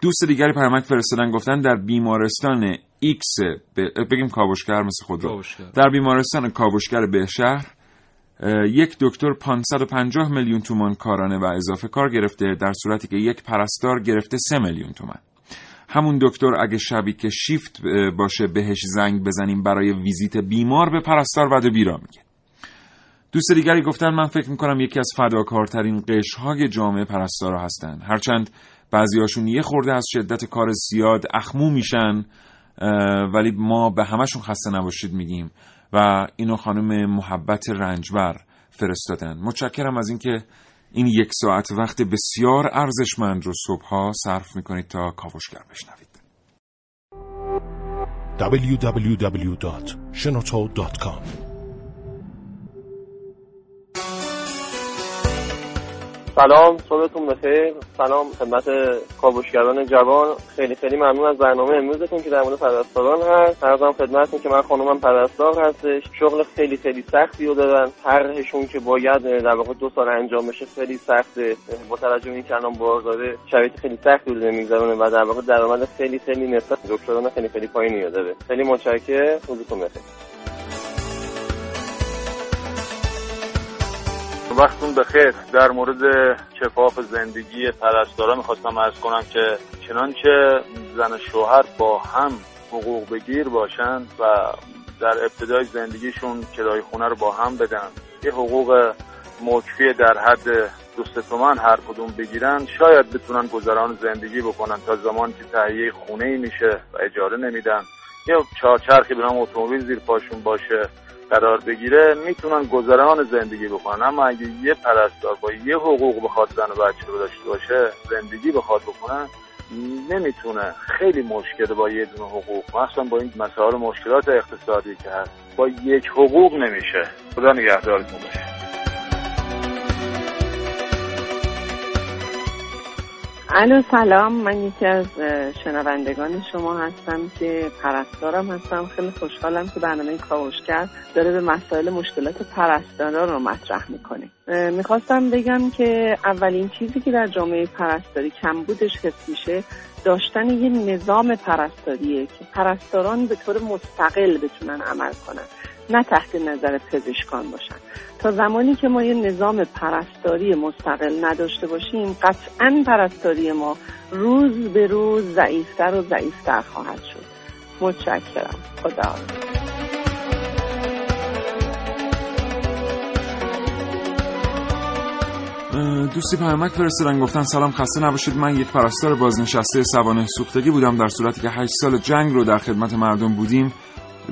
دوست دیگری پیامک فرستادن گفتن در بیمارستان X بگیم کاوشگر مثل خود رو در بیمارستان کاوشگر بهشهر یک دکتر 550 میلیون تومان کارانه و اضافه کار گرفته در صورتی که یک پرستار گرفته 3 میلیون تومان. همون دکتر اگه شبی که شیفت باشه بهش زنگ بزنیم برای ویزیت بیمار به پرستار وعده بیرا میگه. دوست دیگری گفتن من فکر می‌کنم یکی از فداکارترین قشهای جامعه پرستارا هستن. هرچند بعضیاشون یه خورده از شدت کار زیاد اخمو میشن ولی ما به همشون خسته نباشید میگیم و اینو خانم محبت رنجبر فرستادن. متشکرم از اینکه این یک ساعت وقت بسیار ارزشمند رو صبحها صرف می‌کنید تا کاوشگر بشنوید. www.shenoto.com سلام صبحتون بخیر. سلام خدمت کاوشگران جوان. خیلی خیلی ممنون از برنامه امروزتون که در مورد پرستاران هست. عرضم خدمتتون که من خانومم پرستار هستش. شغل خیلی خیلی سختی رو دارن. طرحشون که باید در واقع دو سال انجام بشه خیلی سخته. با توجه به اینکه الان بازار شرایط خیلی سختی رو میگذرونه و در واقع درآمد خیلی خیلی نسبت دکتران خیلی خیلی پایینی داره خیلی متشکرم. روزتون بخیر. وقتون بخیر. در مورد کفاف زندگی پرستارا می‌خواستم ارز کنم که چنانچه زن و شوهر با هم حقوق بگیر باشن و در ابتدای زندگیشون کرای خونه رو با هم بدن. یه حقوق موکفی در حد دوست تومن هر کدوم بگیرن شاید بتونن گذران زندگی بکنن تا زمان که تهیه خونه ای میشه و اجاره نمیدن. یا چهارچرخی به نام اتومبیل زیر پاشون باشه. قرار بگیره می‌تونن گذران زندگی بکنن. اما اگه یه پرستار با یه حقوق بخواد زن و بچه رو داشته باشه زندگی بخواد بکنن نمی‌تونه. خیلی مشکل با یه دونه حقوق. مثلا با این مسائل مشکلات اقتصادی که هست با یک حقوق نمیشه. خدا نگهدارتون باشه. الو سلام. من یکی از شنوندگان شما هستم که پرستارم هستم. خیلی خوشحالم که برنامه کاوشگر داره به مسائل مشکلات پرستاران رو مطرح می‌کنه. می‌خواستم بگم که اولین چیزی که در جامعه پرستاری کمبودش حس میشه داشتن یه نظام پرستاریه که پرستاران به طور مستقل بتونن عمل کنن. نه تحت نظر پزشکان باشن. تا زمانی که ما یه نظام پرستاری مستقل نداشته باشیم قطعا پرستاری ما روز به روز ضعیفتر و ضعیفتر خواهد شد. متشکرم. خدا دوستی پیامک فرستادن گفتن سلام خسته نباشید. من یک پرستار بازنشسته سوانه سوختگی بودم در صورتی که 8 سال جنگ رو در خدمت مردم بودیم.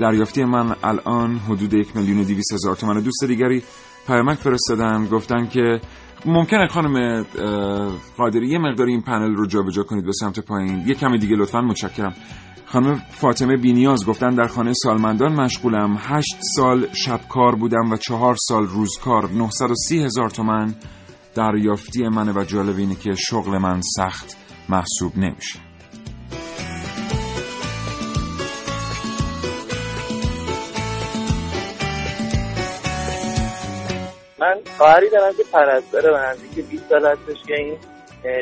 دریافتی من الان حدود یک میلیون و دیویس هزار تومن. دوست دیگری پیامک فرستادن گفتن که ممکنه خانم قادری یه مقداری این پنل رو جابجا کنید به سمت پایین. یه کمی دیگه لطفا متشکرم. خانم فاطمه بینیاز گفتن در خانه سالمندان مشغولم. هشت سال شبکار بودم و چهار سال روزکار. 930 هزار تومن دریافتی منه و جالب اینه که شغل من سخت محسوب نمیشه. من خواهری دارم که پرستاره و نزدیک 20 سال هستش که این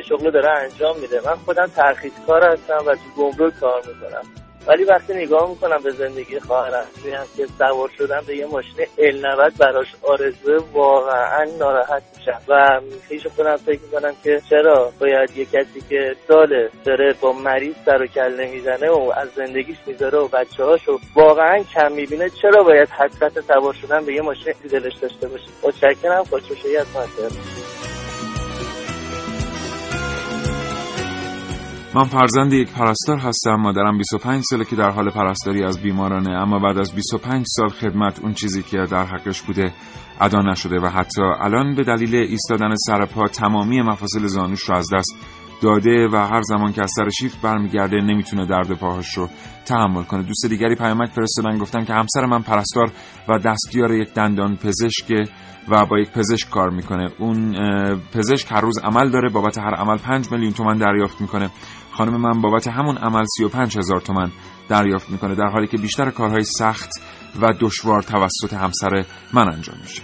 شغل داره انجام میده. من خودم ترخیص کار هستم و تو گمرک کار می‌کنم. ولی وقتی نگاه می‌کنم به زندگی خواهرم می‌بینم که سوار شدم به یه ماشین ال 90 براش آرزو واقعا ناراحت میشم. و خیش خودم فکر می‌کنم که چرا باید یه کسی که سال داره با مریض سر و کله می‌زنه و از زندگیش می‌ذاره و بچه هاشو واقعا کم می‌بینه چرا باید حسرت سوار شدن به یه ماشین دلش داشته باشه؟ متشکرم خوشبختی از من فرزند یک پرستار هستم مادرم 25 ساله که در حال پرستاری از بیمارانه اما بعد از 25 سال خدمت اون چیزی که در حقش بوده ادا نشده و حتی الان به دلیل ایستادن سرپا تمامی مفاصل زانوش رو از دست داده و هر زمان که از سر شیفت برمیگرده نمی‌تونه درد پاهاش رو تحمل کنه. دوست دیگری پیامک فرستادن گفتن که همسر من پرستار و دستیار یک دندان پزشک و با یک پزشک کار می‌کنه. اون پزشک هر روز عمل داره بابت هر عمل 5 میلیون تومن دریافت می‌کنه. خانم من بابت همون عمل 35 هزار تومن دریافت می‌کنه در حالی که بیشتر کارهای سخت و دشوار توسط همسر من انجام میشه.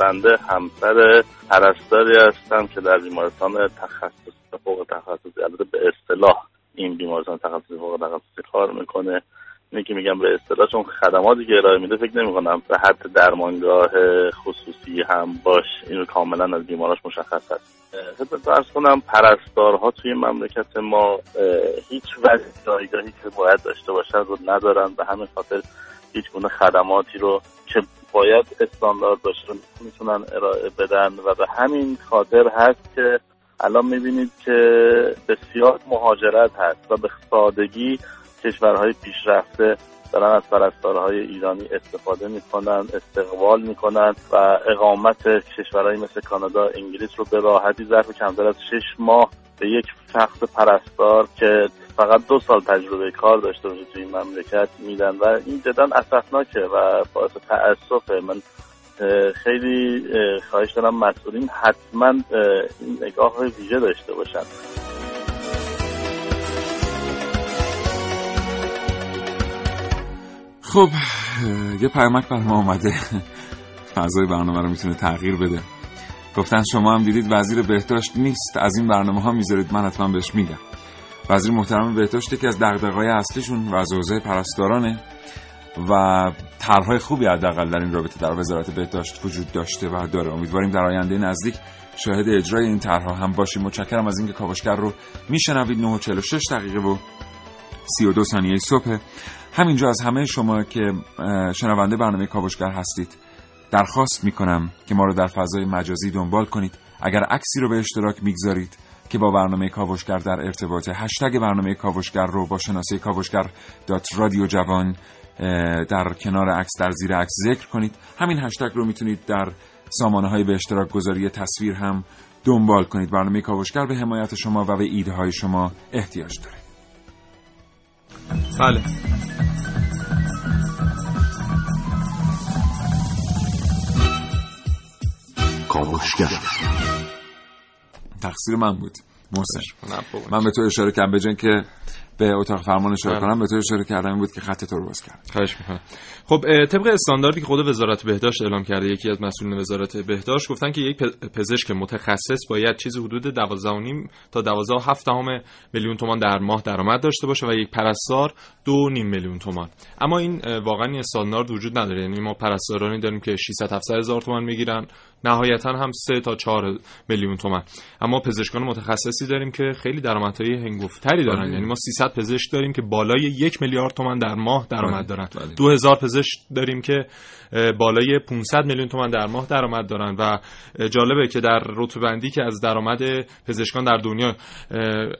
بنده همسر پرستاری هستم که در بیمارستان تخصص فوق تخصصی البته به اصطلاح این بیمارستان تخصصی فوق تخصصی کار می‌کنه. اینه که میگم به اصطلاح چون خدماتی که ارائه میده فکر نمی کنم به حد درمانگاه خصوصی هم باش اینو کاملا از بیماراش مشخص هست. خدمت ارز کنم پرستارها توی مملکت ما هیچ وضع جایگاهی که باید داشته باشن رو ندارن به همین خاطر هیچ گونه خدماتی رو که باید استاندارد باشه رو می‌تونن ارائه بدن و به همین خاطر هست که الان می‌بینید که بسیار مهاجرت هست و به سادگی کشورهای پیشرفته دارن از پرستارهای ایرانی استفاده می‌کنن استقبال می‌کنن و اقامت کشورهای مثل کانادا انگلیس رو به راحتی ظرف کمتر از شش ماه به یک شخص پرستار که فقط دو سال تجربه کار داشته باشه توی این مملکت میدن و این جدا اسفناکه و باعث تأسفه من خیلی خواهش دارم مسئولین حتما نگاه ویژه داشته باشن. خب یه پیامک بر ما اومده. فضای برنامه رو می‌تونه تغییر بده. گفتن شما هم دیدید وزیر بهداشت نیست. از این برنامه ها می‌ذارید من حتما بهش میگم. وزیر محترم بهداشت که از دغدغه‌های اصلیشون و حوزه پرستارانه و طرحهای خوبی حداقل در این رابطه در وزارت بهداشت وجود داشته و داره. امیدواریم در آینده نزدیک شاهد اجرای این طرحها هم باشیم. متشکرم از اینکه کاوشگر رو میشنوید. 9:46 دقیقه و 32 ثانیه صبح. همینجا از همه شما که شنونده برنامه کاوشگر هستید درخواست می‌کنم که ما رو در فضای مجازی دنبال کنید. اگر عکسی رو به اشتراک می‌گذارید که با برنامه کاوشگر در ارتباط هشتگ برنامه کاوشگر رو با شناسه کاوشگر دات رادیو جوان در کنار عکس در زیر عکس ذکر کنید. همین هشتگ رو می‌تونید در سامانه های به اشتراک گذاری تصویر هم دنبال کنید. برنامه کاوشگر به حمایت شما و به ایده های شما احتیاج داره. بله. کاوشگر. تقصیر من بود. محسن. من به تو اشاره کردم به که به اتاق فرمان اشاره کنم به تو اشاره کردم این بود که خط تو رو باز کرد خواهش می‌کنم. خب طبق استانداردی که خود وزارت بهداشت اعلام کرده یکی از مسئولین وزارت بهداشت گفتن که یک پزشک متخصص باید چیزی حدود 12.5 تا 12.7 میلیون تومان در ماه درآمد داشته باشه و یک پرستار 2.5 میلیون تومان. اما این واقعا این استاندارد وجود نداره. یعنی ما پرستارانی داریم که 600 700 هزار تومان می‌گیرن. نهایتا هم 3 تا 4 میلیون تومان اما پزشکان متخصصی داریم که خیلی درآمدهای هنگفتری دارن بله. یعنی ما 300 پزشک داریم که بالای یک میلیارد تومان در ماه درآمد بله. دارن 2000 بله. پزشک داریم که بالای 500 میلیون تومان در ماه درآمد دارن و جالبه که در رتبه‌بندی که از درآمد پزشکان در دنیا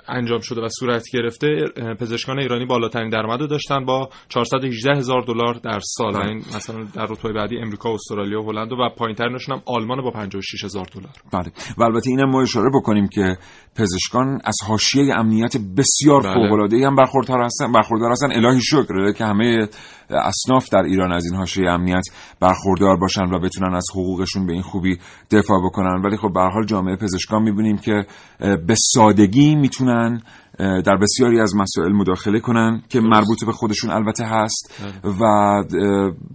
انجام شده و صورت گرفته پزشکان ایرانی بالاترین درآمد رو داشتن با 418 هزار دلار در سال این مثلا در رتبه بعدی امریکا، استرالیا هلند و پایین‌ترینشون هم آلمان با 56 هزار دلار. بله. و البته اینم ما اشاره بکنیم که پزشکان از حاشیه امنیت بسیار بله. فوق‌العاده‌ای هم برخوردار هستن برخوردار هستن. الهی شکر که همه اصناف در ایران از این حاشیه امنیت برخوردار باشن و بتونن از حقوقشون به این خوبی دفاع بکنن. ولی خب به حال جامعه پزشکان می‌بینیم که به سادگی می‌تونن در بسیاری از مسائل مداخله کنن که مربوط به خودشون البته هست بله. و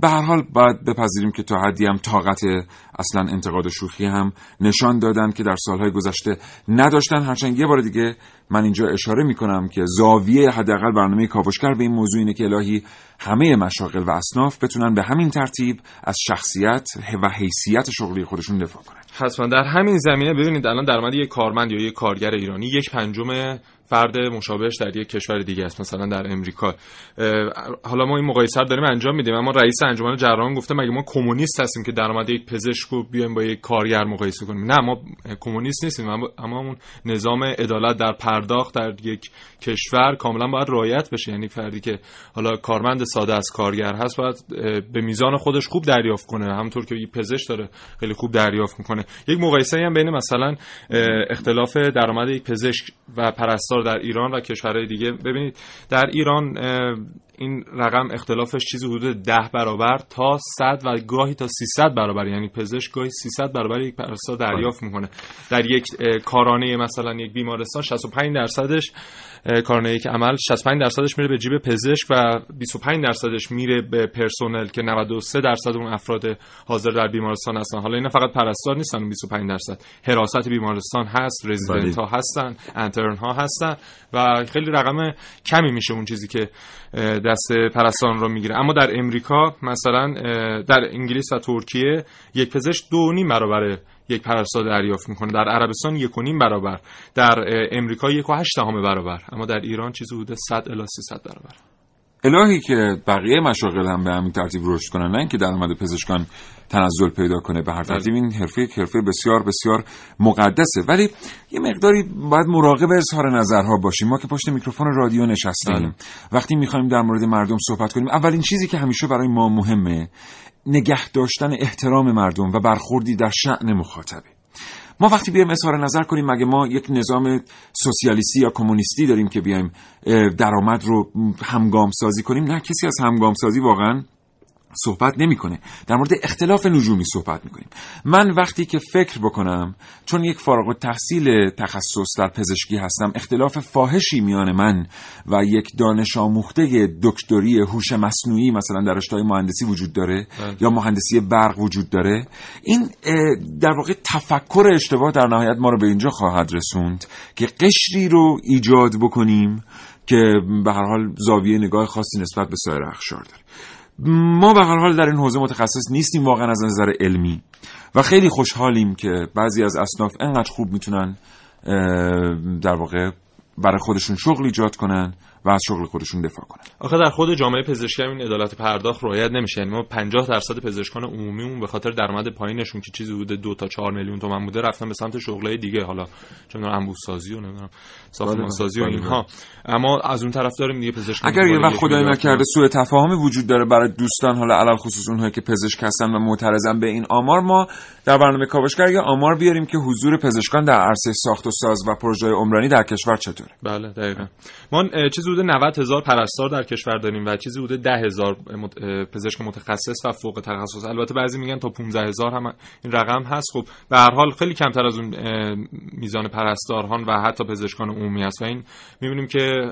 به هر حال باید بپذیریم که تا حدی هم طاقت اصلا انتقاد شوخی هم نشان دادن که در سالهای گذشته نداشتن. هرچند یه بار دیگه من اینجا اشاره می‌کنم که زاویه حداقل برنامه کاوشگر به این موضوع اینه که الهی همه مشاغل و اصناف بتونن به همین ترتیب از شخصیت و حیثیت شغلی خودشون دفاع کنن. حتما. در همین زمینه ببینید الان درآمد یک کارمند یا یک کارگر ایرانی یک پنجم فرد مشابهش در یک کشور دیگه است مثلا در امریکا. حالا ما این مقایسه رو داریم انجام میدیم اما رئیس انجمن جراحان گفته مگه ما کمونیست هستیم که درآمد یک پزشک رو بیایم با یک کارگر مقایسه کنیم؟ نه ما کمونیست نیستیم اما اون نظام عدالت در پرداخت در یک کشور کاملا باید رعایت بشه. یعنی فردی که حالا کارمند ساده از کارگر هست باید به میزان خودش خوب دریافت کنه. همونطور که پزشک داره خیلی خوب دریافت می‌کنه. یک مقایسه هم بین مثلا اختلاف درآمد یک پزشک و پرستار در ایران و کشورهای دیگه. ببینید در ایران این رقم اختلافش چیزی حدود ده برابر تا 100 و گاهی تا 300 برابر یعنی پزشک گاهی 300 برابر یک پرستار دریافت می‌کنه. در یک کارانه مثلا یک بیمارستان 65 درصدش کارانه یک عمل 65 درصدش میره به جیب پزشک و 25 درصدش میره به پرسنل که 93 درصد اون افراد حاضر در بیمارستان هستن. حالا اینا فقط پرستار نیستن 25 درصد. حراست بیمارستان هست رزیدنت ها هستن انترن ها هستن و خیلی رقم کمی میشه اون چیزی که دست پرستاران رو می‌گیره. اما در امریکا مثلا در انگلیس و ترکیه یک پزشک دو نیم برابر یک پرستار دریافت می‌کنه. در عربستان یک و نیم برابر. در امریکا یک و هشت دهم برابر. اما در ایران چیزی حدود 100 الی 300 برابر. الهی که بقیه مشاغل هم به همین ترتیب رشد کنن نه اینکه درآمد پزشکان تنزل پیدا کنه به هر ترتیب. این حرفه حرفه بسیار بسیار مقدسه. ولی یه مقداری باید مراقب اظهار نظرها باشیم. ما که پشت میکروفون رادیو نشستیم. بله. وقتی می‌خوایم در مورد مردم صحبت کنیم اولین چیزی که همیشه برای ما مهمه نگه داشتن احترام مردم و برخوردی در شعن مخاطبه. ما وقتی بیایم اظهار نظر کنیم مگه ما یک نظام سوسیالیستی یا کمونیستی داریم که بیایم درآمد رو همگام سازی کنیم؟ نه کسی از همگام سازی واقعا صحبت نمی‌کنه. در مورد اختلاف نجومی صحبت می‌کنیم. من وقتی که فکر بکنم چون یک فارغ تحصیل تخصص در پزشکی هستم اختلاف فاحشی میان من و یک دانش آموخته دکتری هوش مصنوعی مثلا در رشته مهندسی وجود داره بله. یا مهندسی برق وجود داره این در واقع تفکر اشتباه در نهایت ما رو به اینجا خواهد رسوند که قشری رو ایجاد بکنیم که به هر حال زاویه نگاه خاصی نسبت به سایر اخشار داره. ما به هر حال در این حوزه متخصص نیستیم واقعا از نظر علمی. و خیلی خوشحالیم که بعضی از اصناف انقدر خوب می‌تونن در واقع برای خودشون شغل ایجاد کنن. و از شغل خودشون دفاع کنن. آخه در خود جامعه پزشکی این عدالت پرداخت رعایت نمیشه. یعنی ما 50 درصد پزشکان عمومیمون به خاطر درآمد پایینشون که چیزی بوده دو تا 4 میلیون تومان بوده رفتن به سمت شغلای دیگه. حالا چون انبوه سازی و نمی‌دونم ساختمان سازی و بله، اینها. بله. اما از اون طرف داریم دیگه پزشک اگر یه وقت خدای نکرده سوء تفاهمی وجود داره برای دوستان حالا علل خصوص اونهایی که پزشک هستن و معترضن به این آمار ما در برنامه کاوشگر یا آمار بیاریم که حضور پزشکان در عرصه ساخت و ساز و پروژه عمرانی در کشور چطوره؟ بله دقیقاً. ما چیزی حدود 90 هزار پرستار در کشور داریم و چیزی حدود 10 هزار پزشک متخصص و فوق تخصص. البته بعضی میگن تا 15 هزار هم این رقم هست. خب به هر حال خیلی کمتر از اون میزان پرستاران و حتی پزشکان عمومی است و این می‌بینیم که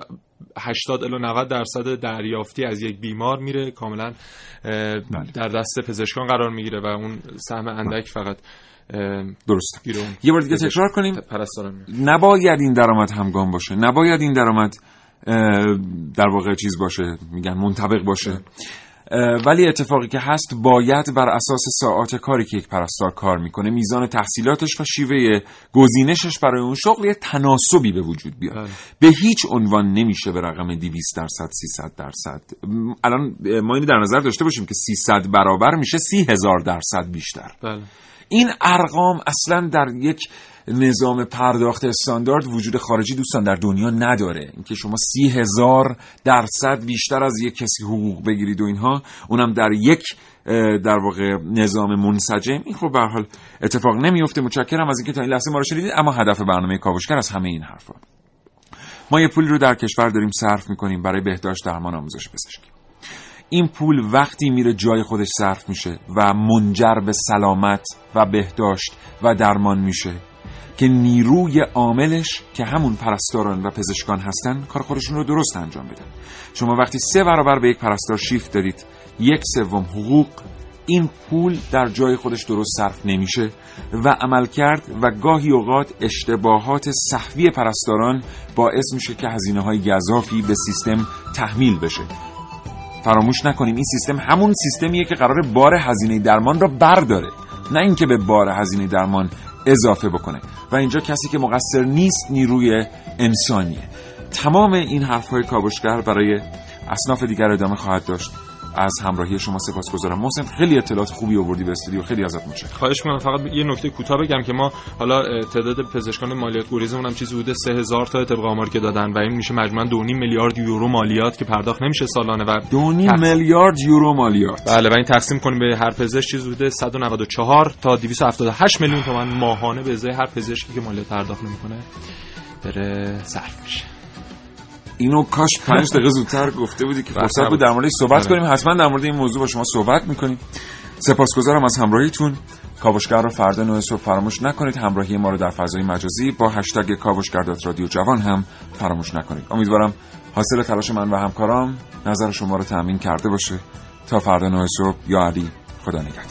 80 الی 90 درصد دریافتی از یک بیمار میره. کاملا بله. در دست پزشکان قرار می‌گیره و اون سهم اندک فقط. درست. یه بار دیگه تکرار کنیم. نباید این درآمد همگام باشه. نباید این درآمد در واقع چیز باشه. میگن منطبق باشه. ولی اتفاقی که هست باید بر اساس ساعات کاری که یک پرستار کار می‌کنه میزان تحصیلاتش و شیوه گزینشش برای اون شغل یه تناسبی به وجود بیاد. بله. به هیچ عنوان نمیشه به رقم 200 درصد 300 درصد. الان ما اینو در نظر داشته باشیم که 300 برابر میشه 30 هزار درصد بیشتر. بله. این ارقام اصلا در یک نظام پرداخت استاندارد وجود خارجی دوستان در دنیا نداره. اینکه شما سی هزار درصد بیشتر از یک کسی حقوق بگیرید و اینها اونم در یک در واقع نظام منسجم. این خب به حال اتفاق نمیفته. متشکرم از اینکه تا این لحظه ما رو شنیدید. اما هدف برنامه کاوشگر از همه این حرفا. ما یه پولی رو در کشور داریم صرف می‌کنیم برای بهداشت درمان آموزش پزشکی. این پول وقتی میره جای خودش صرف میشه و منجر به سلامت و بهداشت و درمان میشه که نیروی عاملش که همون پرستاران و پزشکان هستن کار خودشون رو درست انجام بدن. شما وقتی سه برابر به یک پرستار شیفت دارید یک سوم حقوق این پول در جای خودش درست صرف نمیشه و عمل کرد و گاهی اوقات اشتباهات صحوی پرستاران باعث میشه که هزینه های گذافی به سیستم تحمیل بشه. فراموش نکنیم این سیستم همون سیستمیه که قرار بار هزینه درمان را برداره. نه اینکه به بار هزینه درمان اضافه بکنه. و اینجا کسی که مقصر نیست نیروی انسانیه. تمام این حرفهای کابوشگر برای اصناف دیگر ادامه خواهد داشت. از همراهی شما سپاسگزارم. محسن خیلی اطلاعات خوبی آوردی به استودیو. خیلی ازت متشکرم. خواهش می‌کنم. فقط یه نکته کوتاه بگم که ما حالا تعداد پزشکان مالیات گریزمون هم چیزی بوده 3000 تا طبق آمار که دادن و این میشه مجموعاً 2.5 میلیارد یورو مالیات که پرداخت نمیشه سالانه و 2.5 میلیارد یورو مالیات. بله و این تقسیم کنیم به هر پزشک چیزی بوده 194 تا 278 میلیون تومان ماهانه به ازای هر پزشکی که مالیات پرداخت نمی‌کنه بره صرف میشه. اینو کاش پنج دقیقه زودتر گفته بودی که فرصت بود در موردش صحبت کنیم. حتما در مورد این موضوع با شما صحبت می‌کنیم. سپاسگزارم از همراهیتون. کاوشگر رو فردا نوع صبح فراموش نکنید. همراهی ما رو در فضای مجازی با هشتگ کاوشگر رادیو جوان هم فراموش نکنید. امیدوارم حاصل تلاش من و همکارام نظر شما رو تأمین کرده باشه. تا فردا نوع صبح یا علی خدا نگهدار.